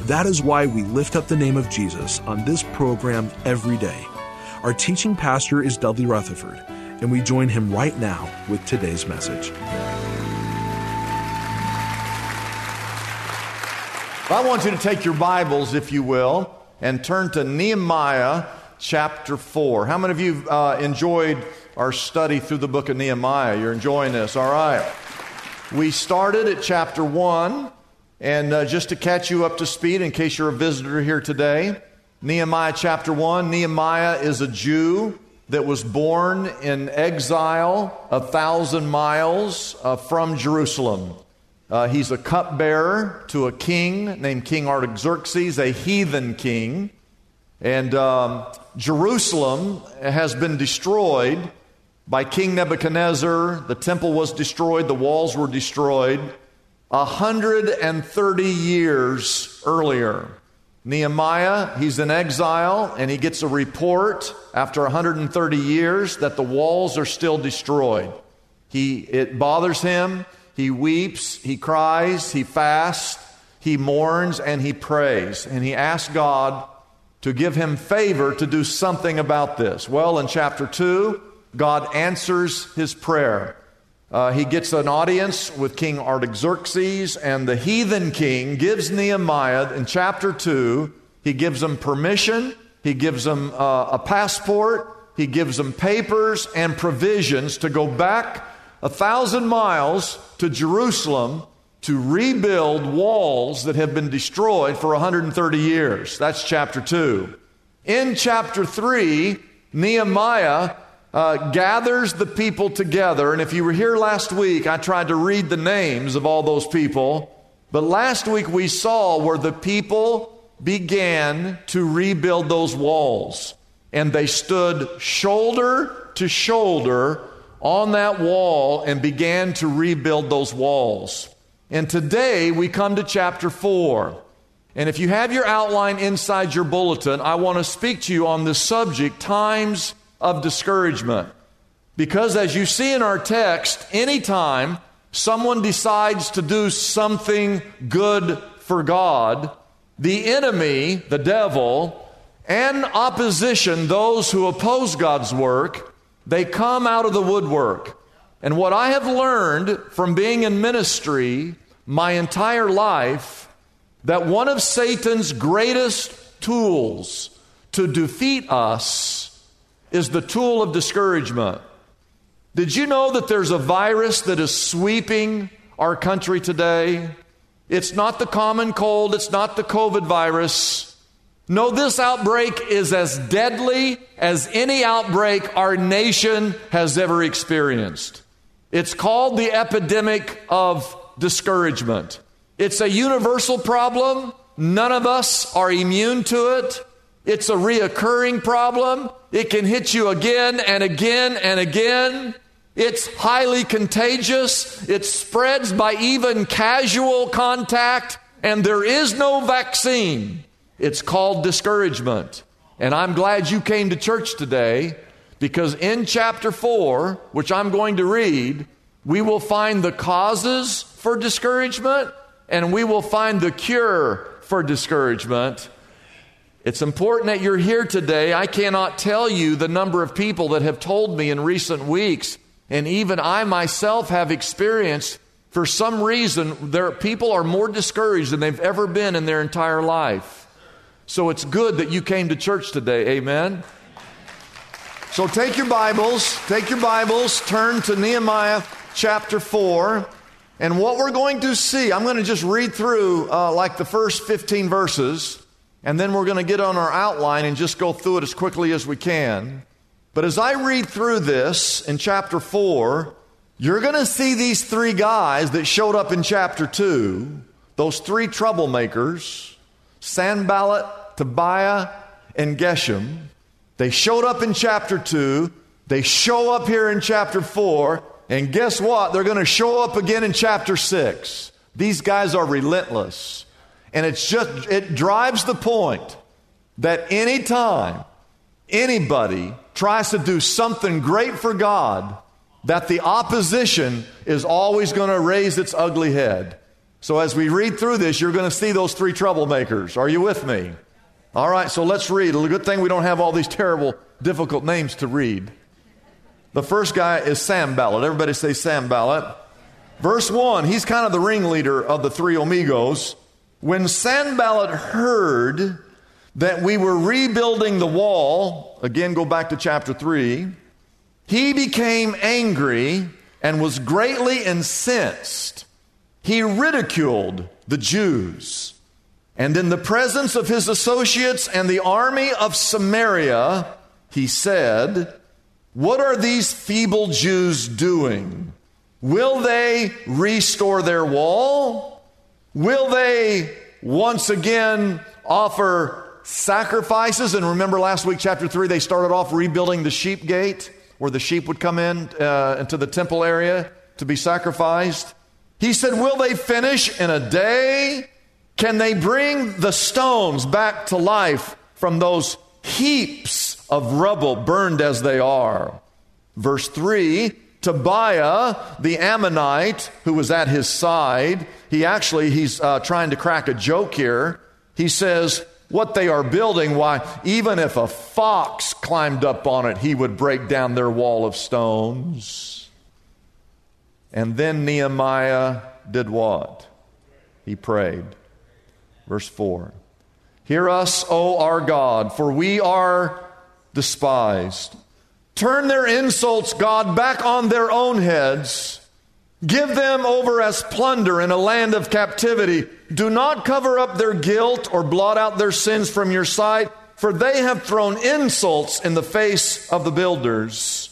That is why we lift up the name of Jesus on this program every day. Our teaching pastor is Dudley Rutherford, and we join him right now with today's message. I want you to take your Bibles, if you will, and turn to Nehemiah chapter 4. How many of you uh, enjoyed our study through the book of Nehemiah? You're enjoying this, all right. We started at chapter 1, and uh, just to catch you up to speed, in case you're a visitor here today, Nehemiah chapter 1, Nehemiah is a Jew that was born in exile a thousand miles uh, from Jerusalem. Uh, he's a cupbearer to a king named King Artaxerxes, a heathen king. And um, Jerusalem has been destroyed by King Nebuchadnezzar. The temple was destroyed, the walls were destroyed. 130 years earlier. Nehemiah, he's in exile and he gets a report after 130 years that the walls are still destroyed. He, it bothers him. He weeps, he cries, he fasts, he mourns, and he prays. And he asks God to give him favor to do something about this. Well, in chapter 2, God answers his prayer. Uh, he gets an audience with King Artaxerxes, and the heathen king gives Nehemiah, in chapter 2, he gives him permission, he gives him uh, a passport, he gives him papers and provisions to go back a thousand miles to Jerusalem to rebuild walls that have been destroyed for 130 years. That's chapter 2. In chapter 3, Nehemiah uh, gathers the people together. And if you were here last week, I tried to read the names of all those people. But last week we saw where the people began to rebuild those walls. And they stood shoulder to shoulder on that wall and began to rebuild those walls. And today we come to chapter 4. And if you have your outline inside your bulletin, I want to speak to you on this subject times of discouragement. Because as you see in our text, anytime someone decides to do something good for God, the enemy, the devil, and opposition, those who oppose God's work, they come out of the woodwork. And what I have learned from being in ministry my entire life, that one of Satan's greatest tools to defeat us is the tool of discouragement. Did you know that there's a virus that is sweeping our country today? It's not the common cold, it's not the COVID virus. No, this outbreak is as deadly as any outbreak our nation has ever experienced. It's called the epidemic of discouragement. It's a universal problem. None of us are immune to it. It's a reoccurring problem. It can hit you again and again and again. It's highly contagious. It spreads by even casual contact, and there is no vaccine. It's called discouragement. And I'm glad you came to church today because in chapter 4, which I'm going to read, we will find the causes for discouragement and we will find the cure for discouragement. It's important that you're here today. I cannot tell you the number of people that have told me in recent weeks and even I myself have experienced for some reason there people are more discouraged than they've ever been in their entire life. So it's good that you came to church today. Amen. So take your Bibles, take your Bibles, turn to Nehemiah chapter 4. And what we're going to see, I'm going to just read through uh, like the first 15 verses, and then we're going to get on our outline and just go through it as quickly as we can. But as I read through this in chapter 4, you're going to see these three guys that showed up in chapter 2, those three troublemakers, Sanballat, Tobiah, and Geshem. They showed up in chapter 2. They show up here in chapter 4. And guess what? They're going to show up again in chapter 6. These guys are relentless. And it's just, it drives the point that anytime anybody tries to do something great for God, that the opposition is always going to raise its ugly head. So as we read through this, you're going to see those three troublemakers. Are you with me? All right, so let's read. A good thing we don't have all these terrible, difficult names to read. The first guy is Sanballat. Everybody say Sanballat. Verse 1, he's kind of the ringleader of the three amigos. When Sanballat heard that we were rebuilding the wall, again, go back to chapter 3, he became angry and was greatly incensed. He ridiculed the Jews. And in the presence of his associates and the army of Samaria, he said, what are these feeble Jews doing? Will they restore their wall? Will they once again offer sacrifices? And remember last week, chapter 3, they started off rebuilding the sheep gate where the sheep would come in uh, into the temple area to be sacrificed. He said, Will they finish in a day? Can they bring the stones back to life from those heaps of rubble burned as they are. Verse 3 Tobiah, the Ammonite, who was at his side, he actually, he's uh, trying to crack a joke here. He says, what they are building, why, even if a fox climbed up on it, he would break down their wall of stones. And then Nehemiah did what? He prayed. Verse 4 Hear us, O our God, for we are despised. Turn their insults, God, back on their own heads. Give them over as plunder in a land of captivity. Do not cover up their guilt or blot out their sins from your sight, for they have thrown insults in the face of the builders.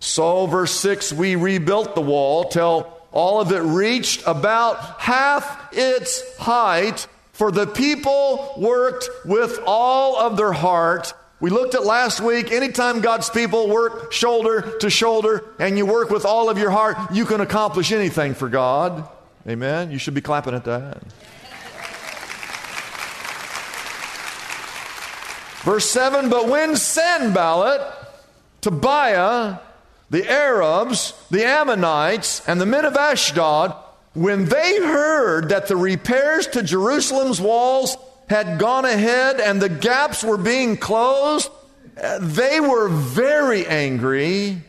So, verse 6, we rebuilt the wall till all of it reached about half its height, for the people worked with all of their heart we looked at last week, anytime God's people work shoulder to shoulder and you work with all of your heart, you can accomplish anything for God. Amen. You should be clapping at that. Verse 7 But when Sanballat, Tobiah, the Arabs, the Ammonites, and the men of Ashdod, when they heard that the repairs to Jerusalem's walls had gone ahead and the gaps were being closed, uh, they were very angry.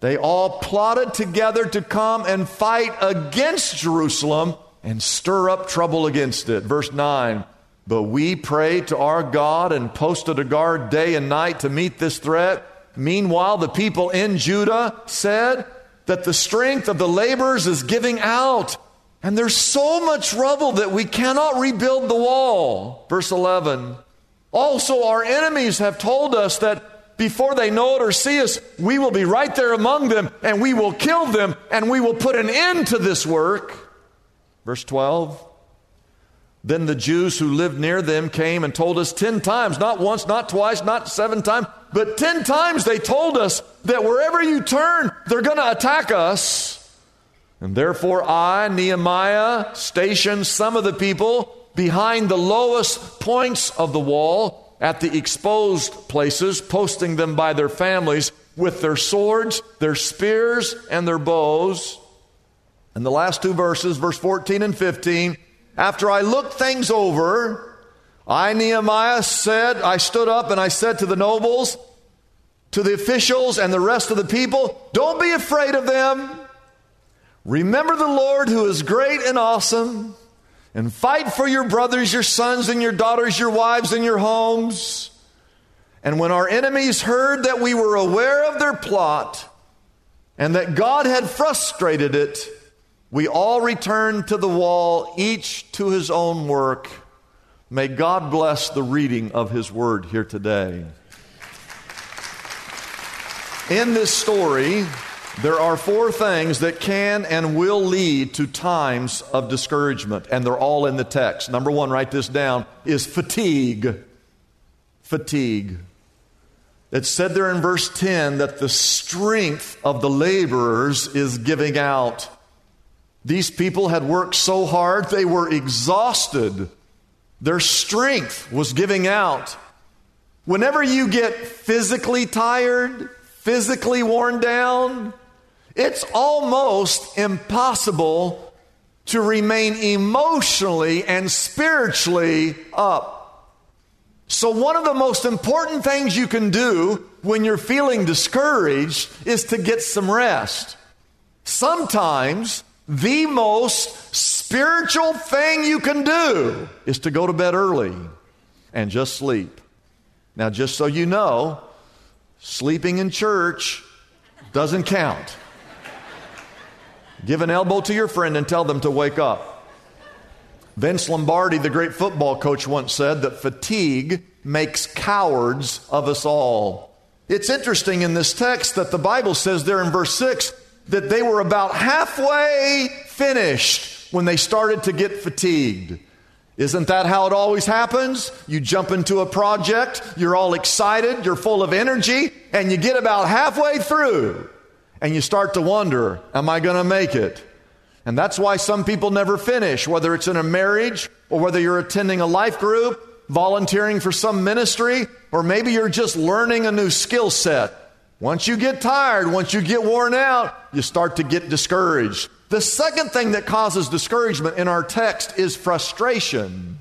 They all plotted together to come and fight against Jerusalem and stir up trouble against it. Verse 9 But we prayed to our God and posted a guard day and night to meet this threat. Meanwhile, the people in Judah said that the strength of the laborers is giving out and there's so much rubble that we cannot rebuild the wall. Verse 11. Also, our enemies have told us that before they know it or see us, we will be right there among them and we will kill them and we will put an end to this work. Verse 12. Then the Jews who lived near them came and told us ten times, not once, not twice, not seven times, but ten times they told us that wherever you turn, they're going to attack us. And therefore, I, Nehemiah, stationed some of the people behind the lowest points of the wall at the exposed places, posting them by their families with their swords, their spears, and their bows. And the last two verses, verse 14 and 15, after I looked things over, I, Nehemiah, said, I stood up and I said to the nobles, to the officials and the rest of the people don't be afraid of them. Remember the Lord who is great and awesome, and fight for your brothers, your sons, and your daughters, your wives, and your homes. And when our enemies heard that we were aware of their plot and that God had frustrated it, we all returned to the wall, each to his own work. May God bless the reading of his word here today. In this story, there are four things that can and will lead to times of discouragement, and they're all in the text. Number one, write this down, is fatigue. Fatigue. It's said there in verse 10 that the strength of the laborers is giving out. These people had worked so hard, they were exhausted. Their strength was giving out. Whenever you get physically tired, physically worn down, it's almost impossible to remain emotionally and spiritually up. So, one of the most important things you can do when you're feeling discouraged is to get some rest. Sometimes the most spiritual thing you can do is to go to bed early and just sleep. Now, just so you know, sleeping in church doesn't count. Give an elbow to your friend and tell them to wake up. Vince Lombardi, the great football coach, once said that fatigue makes cowards of us all. It's interesting in this text that the Bible says there in verse 6 that they were about halfway finished when they started to get fatigued. Isn't that how it always happens? You jump into a project, you're all excited, you're full of energy, and you get about halfway through and you start to wonder, am I going to make it? And that's why some people never finish, whether it's in a marriage or whether you're attending a life group, volunteering for some ministry, or maybe you're just learning a new skill set. Once you get tired, once you get worn out, you start to get discouraged. The second thing that causes discouragement in our text is frustration.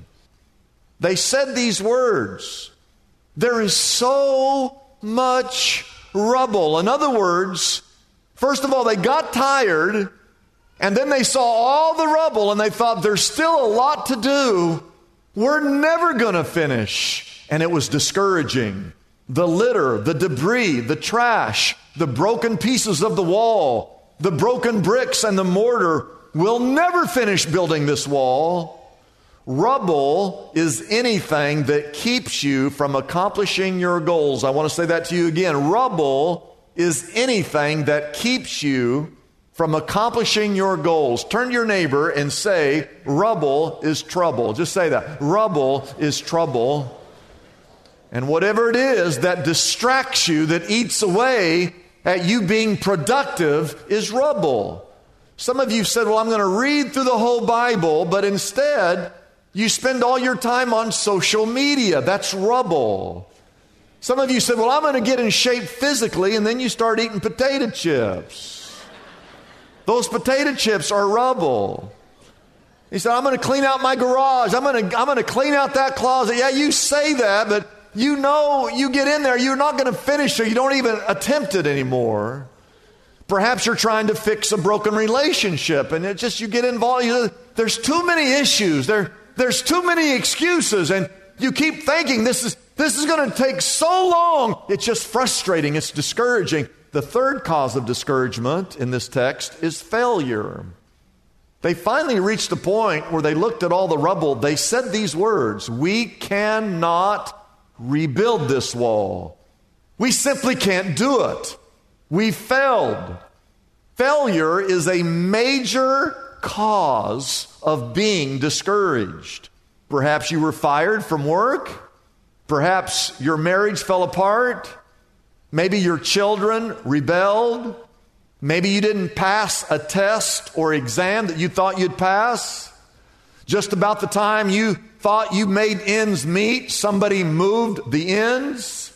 They said these words There is so much rubble. In other words, first of all, they got tired and then they saw all the rubble and they thought, there's still a lot to do. We're never going to finish. And it was discouraging. The litter, the debris, the trash, the broken pieces of the wall, the broken bricks and the mortar will never finish building this wall. Rubble is anything that keeps you from accomplishing your goals. I want to say that to you again. Rubble is anything that keeps you from accomplishing your goals. Turn to your neighbor and say, Rubble is trouble. Just say that. Rubble is trouble. And whatever it is that distracts you, that eats away at you being productive, is rubble. Some of you said, Well, I'm going to read through the whole Bible, but instead, you spend all your time on social media. That's rubble. Some of you said, Well, I'm going to get in shape physically, and then you start eating potato chips. Those potato chips are rubble. He said, I'm going to clean out my garage. I'm going to, I'm going to clean out that closet. Yeah, you say that, but you know you get in there, you're not going to finish it. You don't even attempt it anymore. Perhaps you're trying to fix a broken relationship and it just you get involved. You, there's too many issues. There, there's too many excuses, and you keep thinking this is this is going to take so long. It's just frustrating. It's discouraging. The third cause of discouragement in this text is failure. They finally reached a point where they looked at all the rubble. They said these words We cannot rebuild this wall. We simply can't do it. We failed. Failure is a major cause of being discouraged. Perhaps you were fired from work. Perhaps your marriage fell apart. Maybe your children rebelled. Maybe you didn't pass a test or exam that you thought you'd pass. Just about the time you thought you made ends meet, somebody moved the ends.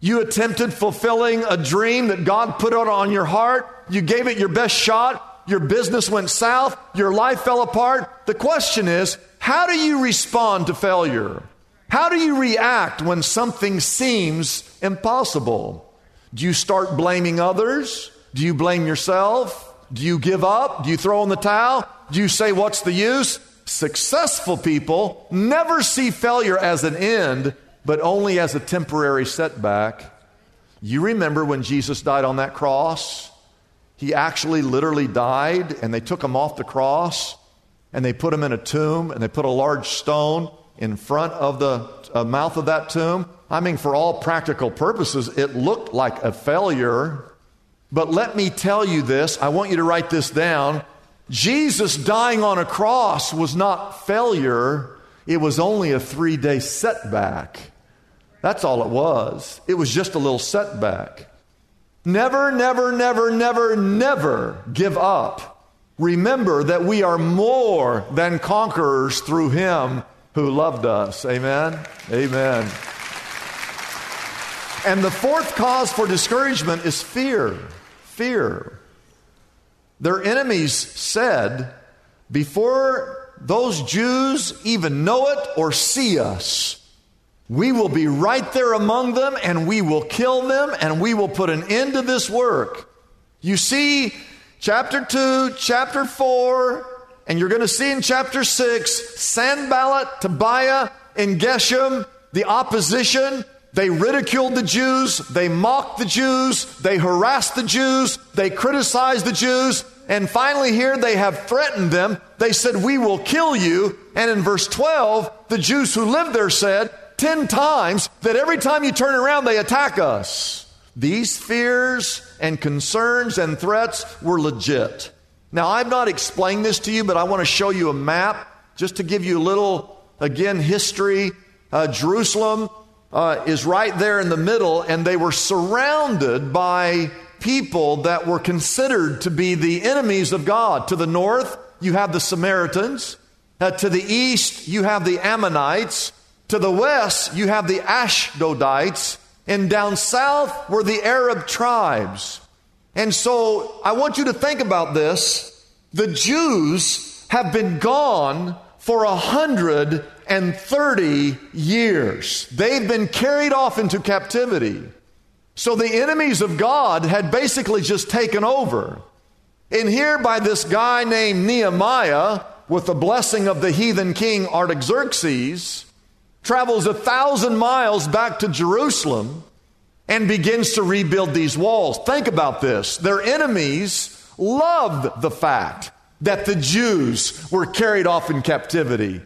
You attempted fulfilling a dream that God put on your heart. You gave it your best shot. Your business went south. Your life fell apart. The question is, how do you respond to failure? How do you react when something seems impossible? Do you start blaming others? Do you blame yourself? Do you give up? Do you throw in the towel? Do you say, What's the use? Successful people never see failure as an end, but only as a temporary setback. You remember when Jesus died on that cross? He actually literally died, and they took him off the cross, and they put him in a tomb, and they put a large stone in front of the uh, mouth of that tomb. I mean, for all practical purposes, it looked like a failure. But let me tell you this I want you to write this down. Jesus dying on a cross was not failure, it was only a three day setback. That's all it was. It was just a little setback. Never, never, never, never, never give up. Remember that we are more than conquerors through Him who loved us. Amen? Amen. And the fourth cause for discouragement is fear. Fear. Their enemies said, before those Jews even know it or see us, we will be right there among them and we will kill them and we will put an end to this work. You see, chapter 2, chapter 4, and you're going to see in chapter 6 Sanballat, Tobiah, and Geshem, the opposition. They ridiculed the Jews, they mocked the Jews, they harassed the Jews, they criticized the Jews, and finally, here they have threatened them. They said, We will kill you. And in verse 12, the Jews who lived there said, 10 times that every time you turn around, they attack us. These fears and concerns and threats were legit. Now, I've not explained this to you, but I want to show you a map just to give you a little, again, history. Uh, Jerusalem uh, is right there in the middle, and they were surrounded by people that were considered to be the enemies of God. To the north, you have the Samaritans. Uh, to the east, you have the Ammonites. To the west, you have the Ashdodites. And down south were the Arab tribes. And so I want you to think about this. The Jews have been gone for a hundred and thirty years. They've been carried off into captivity. So the enemies of God had basically just taken over. And here by this guy named Nehemiah, with the blessing of the heathen king Artaxerxes, travels a thousand miles back to Jerusalem and begins to rebuild these walls. Think about this. Their enemies loved the fact that the Jews were carried off in captivity.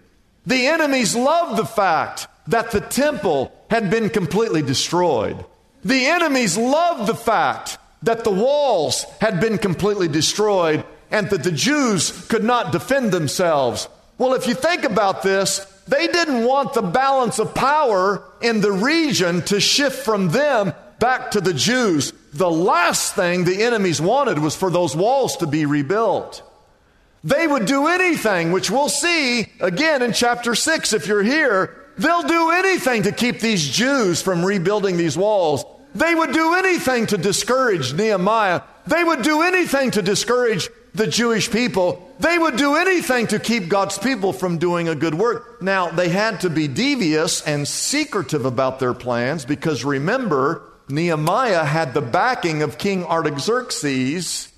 The enemies loved the fact that the temple had been completely destroyed. The enemies loved the fact that the walls had been completely destroyed and that the Jews could not defend themselves. Well, if you think about this, they didn't want the balance of power in the region to shift from them back to the Jews. The last thing the enemies wanted was for those walls to be rebuilt. They would do anything, which we'll see again in chapter 6 if you're here. They'll do anything to keep these Jews from rebuilding these walls. They would do anything to discourage Nehemiah. They would do anything to discourage the Jewish people. They would do anything to keep God's people from doing a good work. Now, they had to be devious and secretive about their plans because remember, Nehemiah had the backing of King Artaxerxes.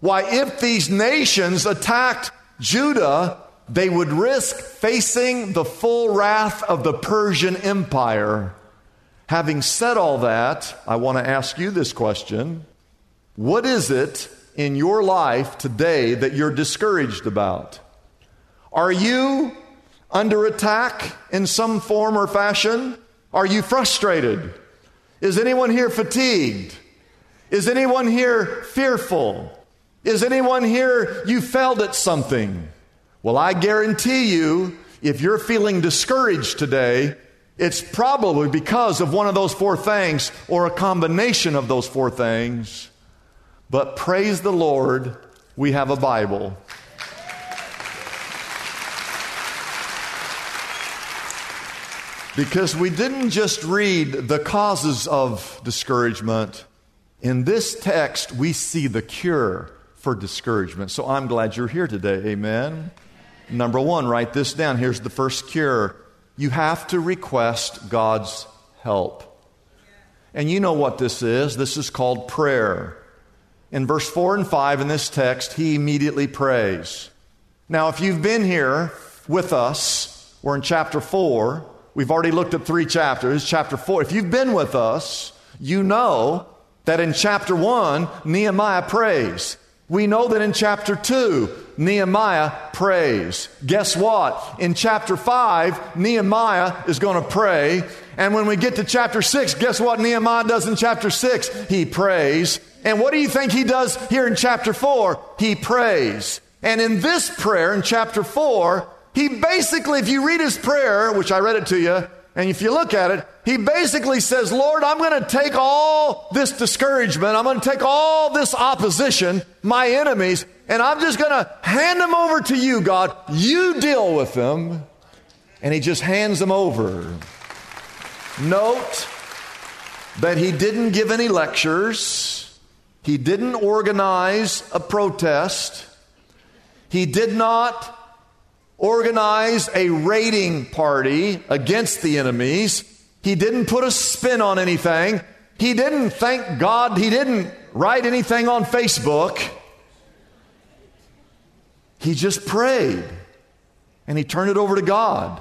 Why, if these nations attacked Judah, they would risk facing the full wrath of the Persian Empire. Having said all that, I want to ask you this question What is it in your life today that you're discouraged about? Are you under attack in some form or fashion? Are you frustrated? Is anyone here fatigued? Is anyone here fearful? Is anyone here you failed at something? Well, I guarantee you, if you're feeling discouraged today, it's probably because of one of those four things or a combination of those four things. But praise the Lord, we have a Bible. Because we didn't just read the causes of discouragement. In this text, we see the cure for discouragement. So I'm glad you're here today. Amen. Number one, write this down. Here's the first cure you have to request God's help. And you know what this is. This is called prayer. In verse 4 and 5 in this text, he immediately prays. Now, if you've been here with us, we're in chapter 4. We've already looked at three chapters. Chapter 4. If you've been with us, you know that in chapter 1, Nehemiah prays. We know that in chapter 2, Nehemiah prays. Guess what? In chapter 5, Nehemiah is going to pray. And when we get to chapter 6, guess what Nehemiah does in chapter 6? He prays. And what do you think he does here in chapter 4? He prays. And in this prayer in chapter 4, he basically, if you read his prayer, which I read it to you, and if you look at it, he basically says, Lord, I'm going to take all this discouragement, I'm going to take all this opposition, my enemies, and I'm just going to hand them over to you, God. You deal with them. And he just hands them over. Note that he didn't give any lectures, he didn't organize a protest, he did not organize a raiding party against the enemies. He didn't put a spin on anything. He didn't thank God. He didn't write anything on Facebook. He just prayed and he turned it over to God.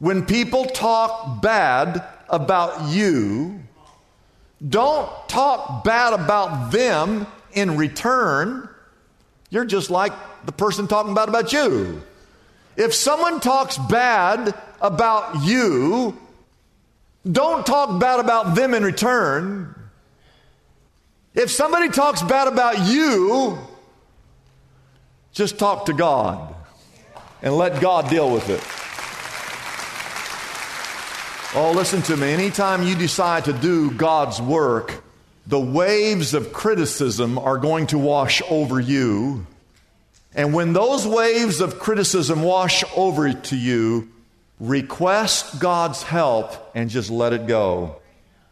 When people talk bad about you, don't talk bad about them in return. You're just like the person talking bad about you. If someone talks bad about you, don't talk bad about them in return. If somebody talks bad about you, just talk to God and let God deal with it. Oh, listen to me. Anytime you decide to do God's work, the waves of criticism are going to wash over you. And when those waves of criticism wash over to you, request God's help and just let it go.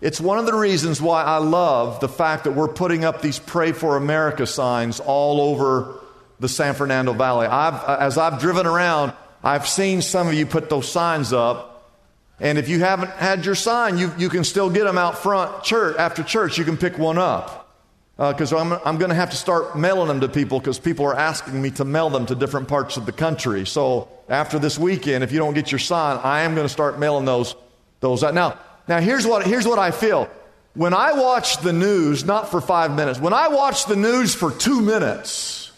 It's one of the reasons why I love the fact that we're putting up these Pray for America signs all over the San Fernando Valley. I've, as I've driven around, I've seen some of you put those signs up. And if you haven't had your sign, you, you can still get them out front church after church. You can pick one up because uh, I'm, I'm going to have to start mailing them to people because people are asking me to mail them to different parts of the country. So after this weekend, if you don't get your sign, I am going to start mailing those those out. Now, now here's what here's what I feel. When I watch the news, not for five minutes, when I watch the news for two minutes,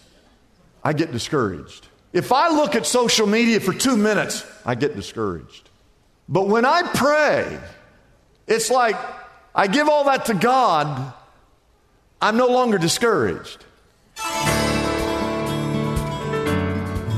I get discouraged. If I look at social media for two minutes, I get discouraged. But when I pray, it's like I give all that to God I'm no longer discouraged.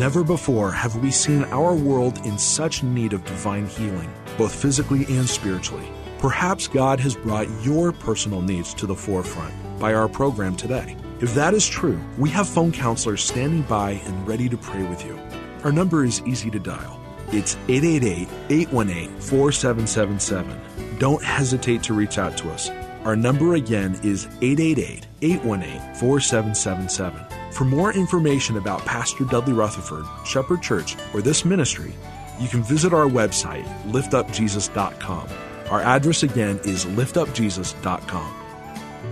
Never before have we seen our world in such need of divine healing, both physically and spiritually. Perhaps God has brought your personal needs to the forefront by our program today. If that is true, we have phone counselors standing by and ready to pray with you. Our number is easy to dial. It's 888 818 4777. Don't hesitate to reach out to us. Our number again is 888 818 4777. For more information about Pastor Dudley Rutherford, Shepherd Church, or this ministry, you can visit our website, liftupjesus.com. Our address again is liftupjesus.com.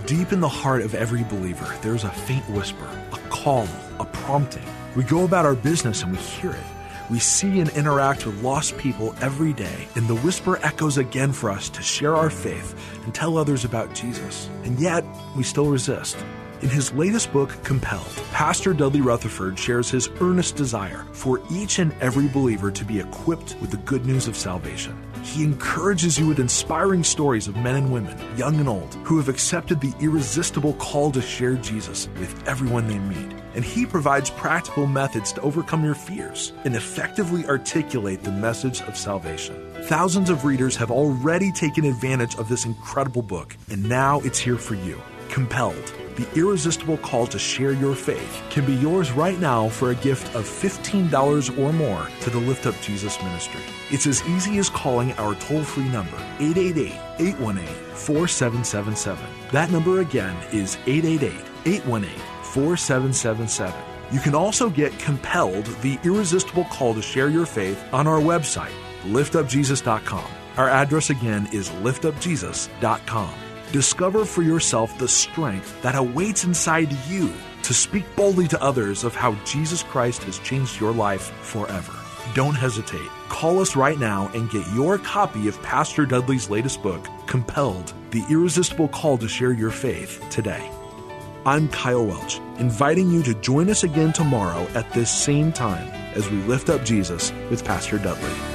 Deep in the heart of every believer, there's a faint whisper, a call, a prompting. We go about our business and we hear it. We see and interact with lost people every day, and the whisper echoes again for us to share our faith and tell others about Jesus. And yet, we still resist. In his latest book, Compelled, Pastor Dudley Rutherford shares his earnest desire for each and every believer to be equipped with the good news of salvation. He encourages you with inspiring stories of men and women, young and old, who have accepted the irresistible call to share Jesus with everyone they meet. And he provides practical methods to overcome your fears and effectively articulate the message of salvation. Thousands of readers have already taken advantage of this incredible book, and now it's here for you. Compelled the irresistible call to share your faith can be yours right now for a gift of $15 or more to the Lift Up Jesus ministry. It's as easy as calling our toll free number, 888 818 4777. That number again is 888 818 4777. You can also get Compelled, the irresistible call to share your faith on our website, liftupjesus.com. Our address again is liftupjesus.com. Discover for yourself the strength that awaits inside you to speak boldly to others of how Jesus Christ has changed your life forever. Don't hesitate. Call us right now and get your copy of Pastor Dudley's latest book, Compelled The Irresistible Call to Share Your Faith, today. I'm Kyle Welch, inviting you to join us again tomorrow at this same time as we lift up Jesus with Pastor Dudley.